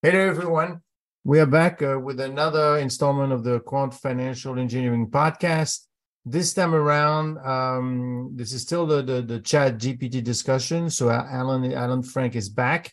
There, everyone. We are back uh, with another installment of the Quant Financial Engineering Podcast. This time around, um, this is still the, the, the chat GPT discussion. So Allan Allan Frank is back,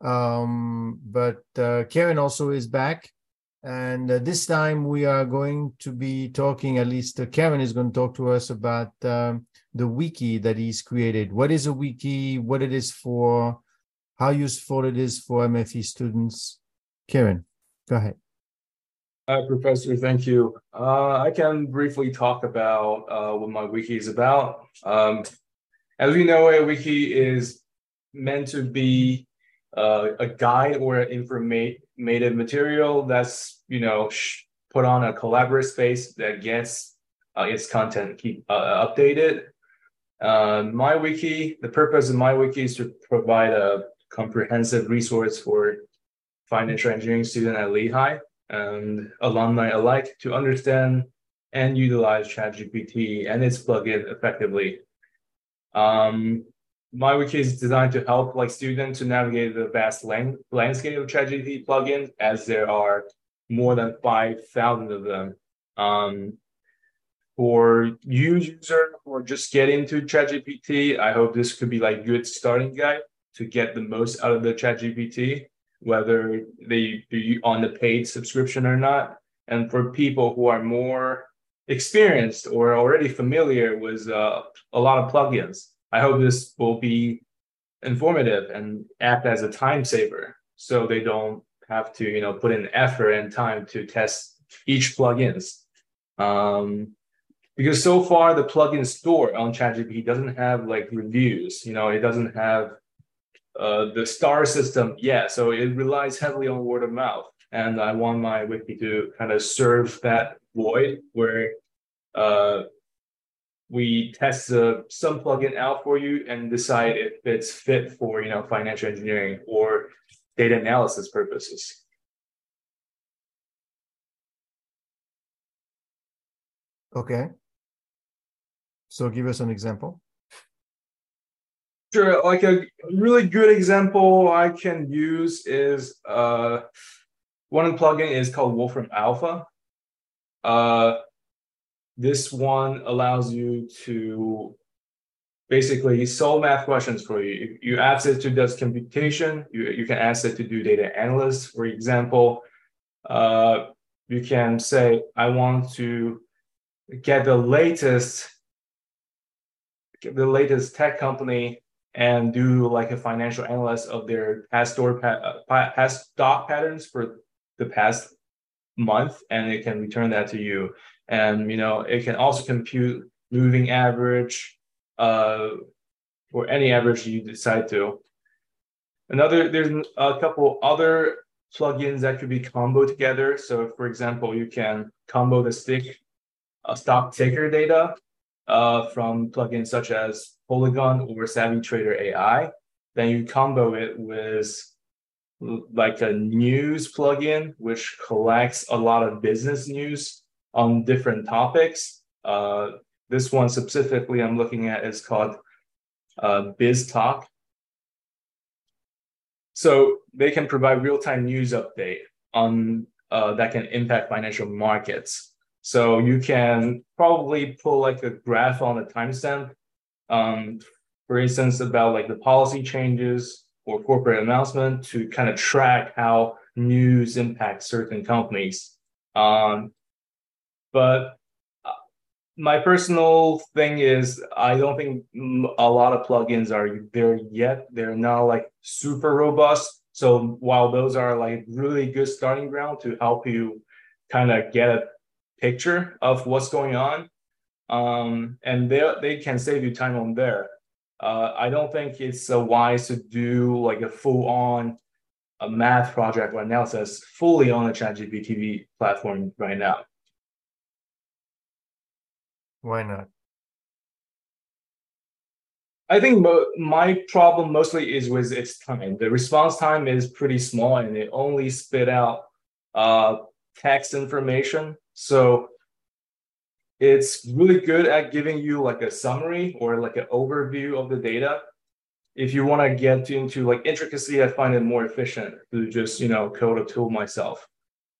um, but uh, Karen also is back. And uh, this time we are going to be talking, at least uh, Karen is going to talk to us about um, the wiki that he's created. What is a wiki? What it is for? How useful it is for MFE students. Karen, go ahead. Hi, Professor. Thank you. Uh, I can briefly talk about uh, what my wiki is about. Um, as we know, a wiki is meant to be uh, a guide or an informative material that's you know put on a collaborative space that gets uh, its content keep uh, updated. Uh, my wiki, the purpose of my wiki is to provide a comprehensive resource for financial engineering students at Lehigh and alumni alike to understand and utilize ChatGPT and its plugin effectively. Um, my wiki is designed to help like students to navigate the vast land- landscape of ChatGPT plugins, as there are more than 5,000 of them. Um, for you user or just get into ChatGPT, I hope this could be like good starting guide to get the most out of the chat gpt whether they be on the paid subscription or not and for people who are more experienced or already familiar with uh, a lot of plugins i hope this will be informative and act as a time saver so they don't have to you know put in effort and time to test each plugins um, because so far the plugin store on ChatGPT doesn't have like reviews. You know, it doesn't have uh, the star system, yeah, so it relies heavily on word of mouth. And I want my wiki to kind of serve that void where uh, we test uh, some plugin out for you and decide if it's fit for you know financial engineering or data analysis purposes. Okay. So give us an example. Sure. Like a really good example I can use is uh, one plugin is called Wolfram Alpha. Uh, this one allows you to basically solve math questions for you. You ask it to do computation. You, you can ask it to do data analysis. For example, uh, you can say, I want to get the latest the latest tech company and do like a financial analysis of their past store pa- uh, past stock patterns for the past month and it can return that to you. And you know it can also compute moving average uh or any average you decide to. Another there's a couple other plugins that could be combo together. So for example you can combo the stick uh, stock ticker data uh, from plugins such as Polygon or Savvy Trader AI. Then you combo it with like a news plugin, which collects a lot of business news on different topics. Uh, this one specifically I'm looking at is called uh, BizToc. So they can provide real-time news update on uh, that can impact financial markets. So you can probably pull like a graph on a timestamp um, for instance, about like the policy changes or corporate announcement to kind of track how news impacts certain companies. Um, but uh, my personal thing is I don't think a lot of plugins are there yet. They're not like super robust. So while those are like really good starting ground to help you kind of get a picture of what's going on, um, and they they can save you time on there. Uh, I don't think it's uh, wise to do like a full on a math project or analysis fully on the ChatGPT platform right now. Why not? I think mo- my problem mostly is with its time. The response time is pretty small and it only spit out uh, text information. So it's really good at giving you like a summary or like an overview of the data. if you want to get into like intricacy, I find it more efficient to just you know code a tool myself.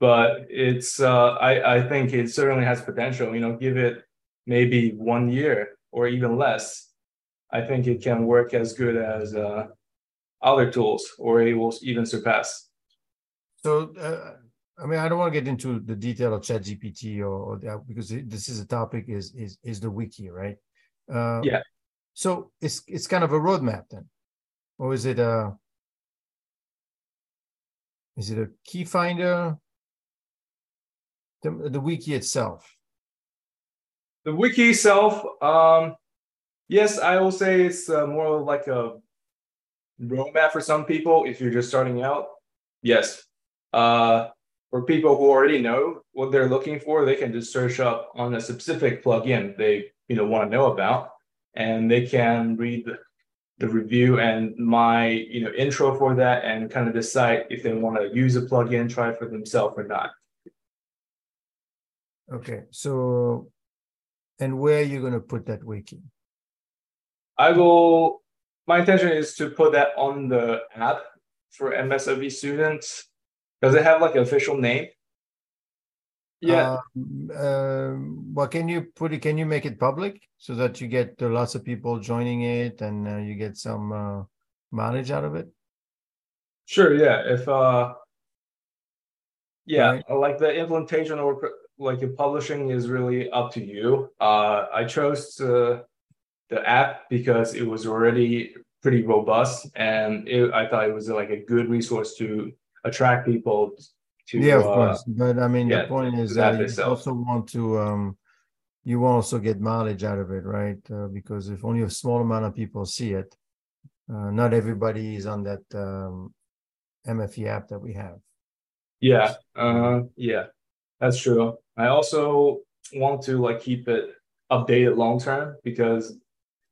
But it's uh, I I think it certainly has potential. You know, give it maybe one year or even less. I think it can work as good as uh, other tools, or it will even surpass. So, uh, I mean, I don't want to get into the detail of ChatGPT or, or that because this is a topic is is is the wiki, right? Uh, yeah. So it's it's kind of a roadmap then, or is it a is it a key finder? The, the wiki itself. The wiki itself, um, yes, I will say it's uh, more like a roadmap for some people if you're just starting out. Yes. Uh, for people who already know what they're looking for, they can just search up on a specific plugin they you know want to know about, and they can read the, the review and my you know intro for that, and kind of decide if they want to use a plugin, try it for themselves or not. Okay, so and where are you going to put that wiki? I will. My intention is to put that on the app for MSW students does it have like an official name? Yeah. Um, uh, well, can you put it? Can you make it public so that you get uh, lots of people joining it and uh, you get some uh, mileage out of it? Sure. Yeah. If uh, yeah, right. like the implementation or like the publishing is really up to you. Uh, I chose the app because it was already pretty robust and it, I thought it was like a good resource to attract people to yeah of uh, course. But i mean yeah, the point is that you itself. also want to um you also get mileage out of it right? Uh, because if only a small amount of people see it uh, not everybody is on that um, mfe app that we have. Yeah uh yeah that's true. I also want to like keep it updated long term because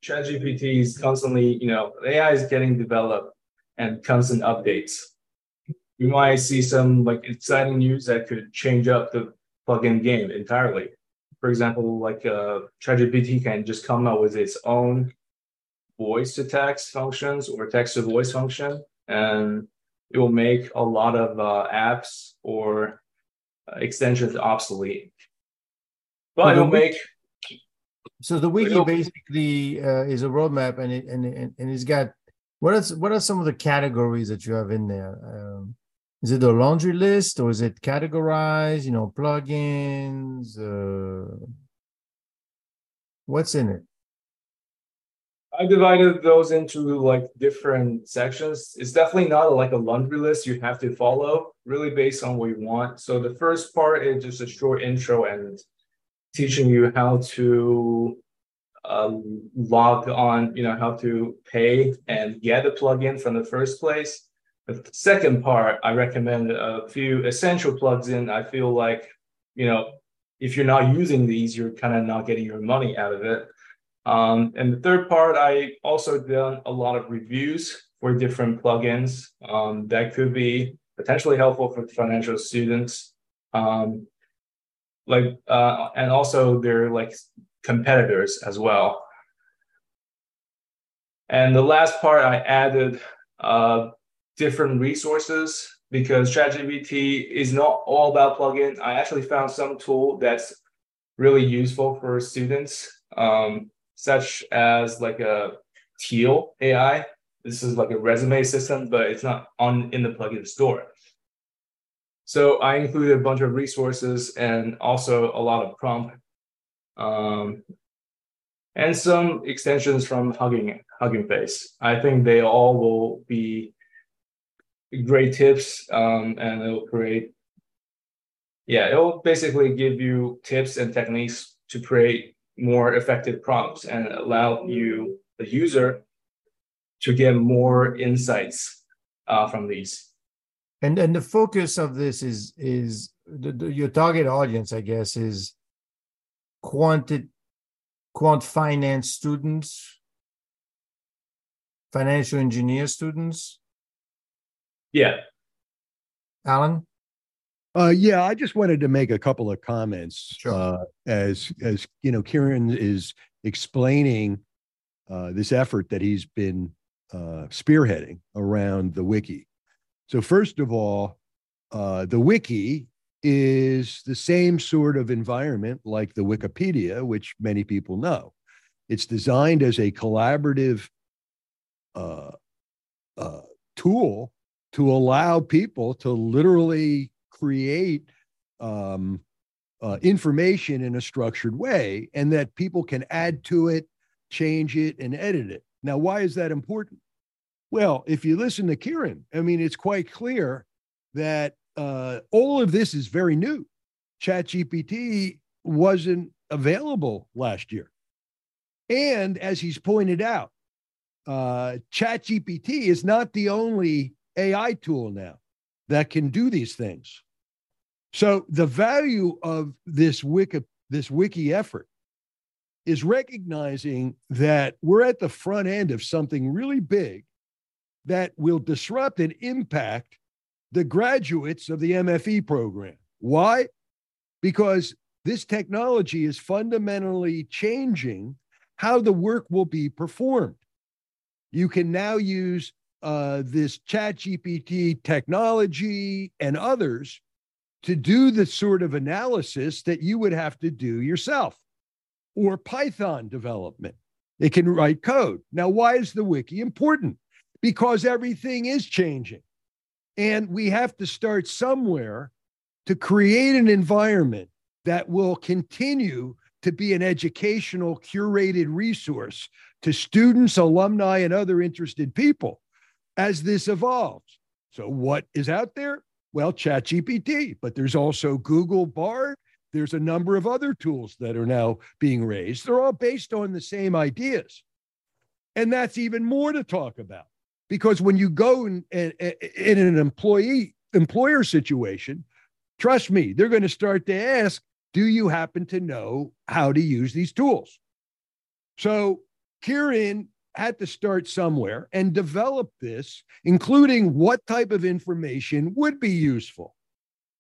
ChatGPT is constantly, you know, AI is getting developed and constant updates we might see some like exciting news that could change up the plugin game entirely. For example, like uh, ChatGPT can just come out with its own voice to text functions or text to voice function, and it will make a lot of uh, apps or uh, extensions obsolete. But it'll make so the wiki basically uh, is a roadmap, and it and, and and it's got what is what are some of the categories that you have in there? Um, is it a laundry list or is it categorized you know plugins uh, what's in it? I divided those into like different sections. It's definitely not like a laundry list you have to follow really based on what you want. So the first part is just a short intro and teaching you how to uh, log on you know how to pay and get a plugin from the first place the second part, I recommend a few essential plugs in. I feel like, you know, if you're not using these, you're kind of not getting your money out of it. Um, and the third part, I also done a lot of reviews for different plugins um, that could be potentially helpful for financial students. Um, like, uh, and also they're like competitors as well. And the last part, I added uh, different resources because ChatGPT is not all about plugin. I actually found some tool that's really useful for students, um, such as like a Teal AI. This is like a resume system, but it's not on in the plugin store. So I included a bunch of resources and also a lot of prompt um, and some extensions from Hugging Hugging Face. I think they all will be great tips um, and it'll create yeah it'll basically give you tips and techniques to create more effective prompts and allow you the user to get more insights uh, from these. And and the focus of this is is the, the, your target audience i guess is quanti quant finance students financial engineer students yeah. Allan? Uh, yeah, I just wanted to make a couple of comments sure. uh, as as you know, Kirin is explaining uh, this effort that he's been uh, spearheading around the wiki. So, first of all, uh, the wiki is the same sort of environment like the Wikipedia, which many people know. It's designed as a collaborative uh, uh, tool to allow people to literally create um, uh, information in a structured way and that people can add to it, change it, and edit it. Now, why is that important? Well, if you listen to Kirin, I mean, it's quite clear that uh, all of this is very new. ChatGPT wasn't available last year. And as he's pointed out, uh, ChatGPT is not the only AI tool now that can do these things. So the value of this wiki, this wiki effort is recognizing that we're at the front end of something really big that will disrupt and impact the graduates of the MFE program. Why? Because this technology is fundamentally changing how the work will be performed. You can now use uh, this chat GPT technology and others to do the sort of analysis that you would have to do yourself or Python development. It can write code. Now, why is the wiki important? Because everything is changing. And we have to start somewhere to create an environment that will continue to be an educational, curated resource to students, alumni, and other interested people as this evolves. So, what is out there? Well, ChatGPT, but there's also Google Bard. There's a number of other tools that are now being raised. They're all based on the same ideas. And that's even more to talk about because when you go in, in, in an employee employer situation, trust me, they're going to start to ask, do you happen to know how to use these tools? So Kirin had to start somewhere and develop this, including what type of information would be useful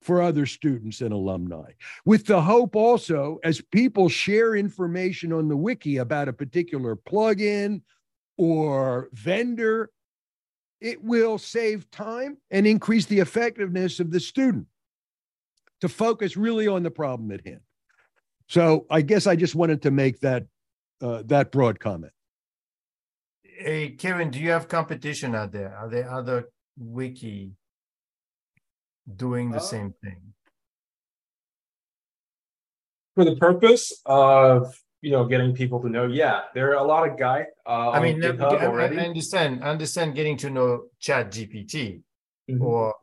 for other students and alumni, with the hope also as people share information on the wiki about a particular plugin or vendor it will save time and increase the effectiveness of the student to focus really on the problem at hand. So I guess I just wanted to make that uh, that broad comment. Hey, Kevin, do you have competition out there? Are there other wiki doing the uh, same thing? For the purpose of you know, getting people to know. Yeah, there are a lot of guy. Uh, I mean, I, I, understand. I understand getting to know Chat GPT, mm-hmm. or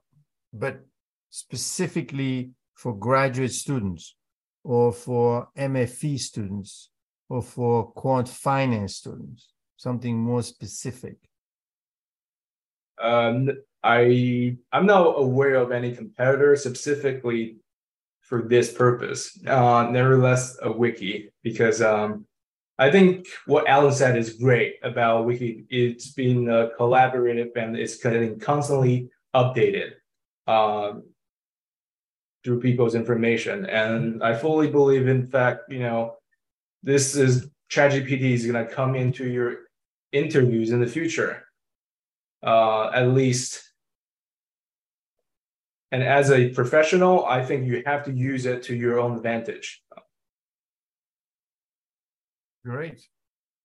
but specifically for graduate students, or for MFE students, or for quant finance students, something more specific. Um, I I'm not aware of any competitor specifically for this purpose. Uh, nevertheless, a wiki because um, I think what Allan said is great about wiki. It's been uh, collaborative and it's getting constantly updated uh, through people's information. And I fully believe, in fact, you know, this is ChatGPT is going to come into your interviews in the future. Uh, at least and as a professional, I think you have to use it to your own advantage. Great,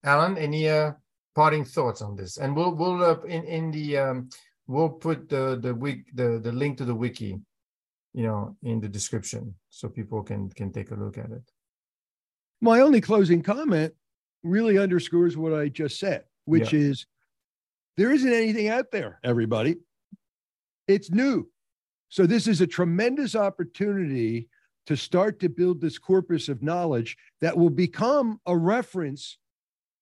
Allan. Any uh, parting thoughts on this? And we'll we'll uh, in in the um, we'll put the the week the the link to the wiki, you know, in the description so people can can take a look at it. My only closing comment really underscores what I just said, which yeah. is there isn't anything out there. Everybody, it's new. So, this is a tremendous opportunity to start to build this corpus of knowledge that will become a reference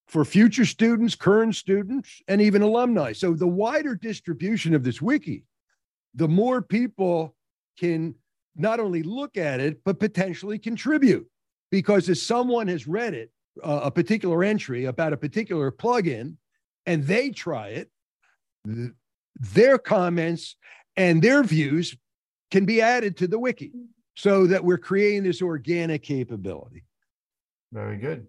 for future students, current students, and even alumni. So, the wider distribution of this wiki, the more people can not only look at it, but potentially contribute. Because if someone has read it, uh, a particular entry about a particular plugin, and they try it, th- their comments and their views can be added to the wiki so that we're creating this organic capability. Very good.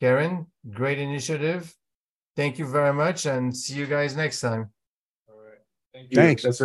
Karen, great initiative. Thank you very much and see you guys next time. All right. Thank you. Thanks. That's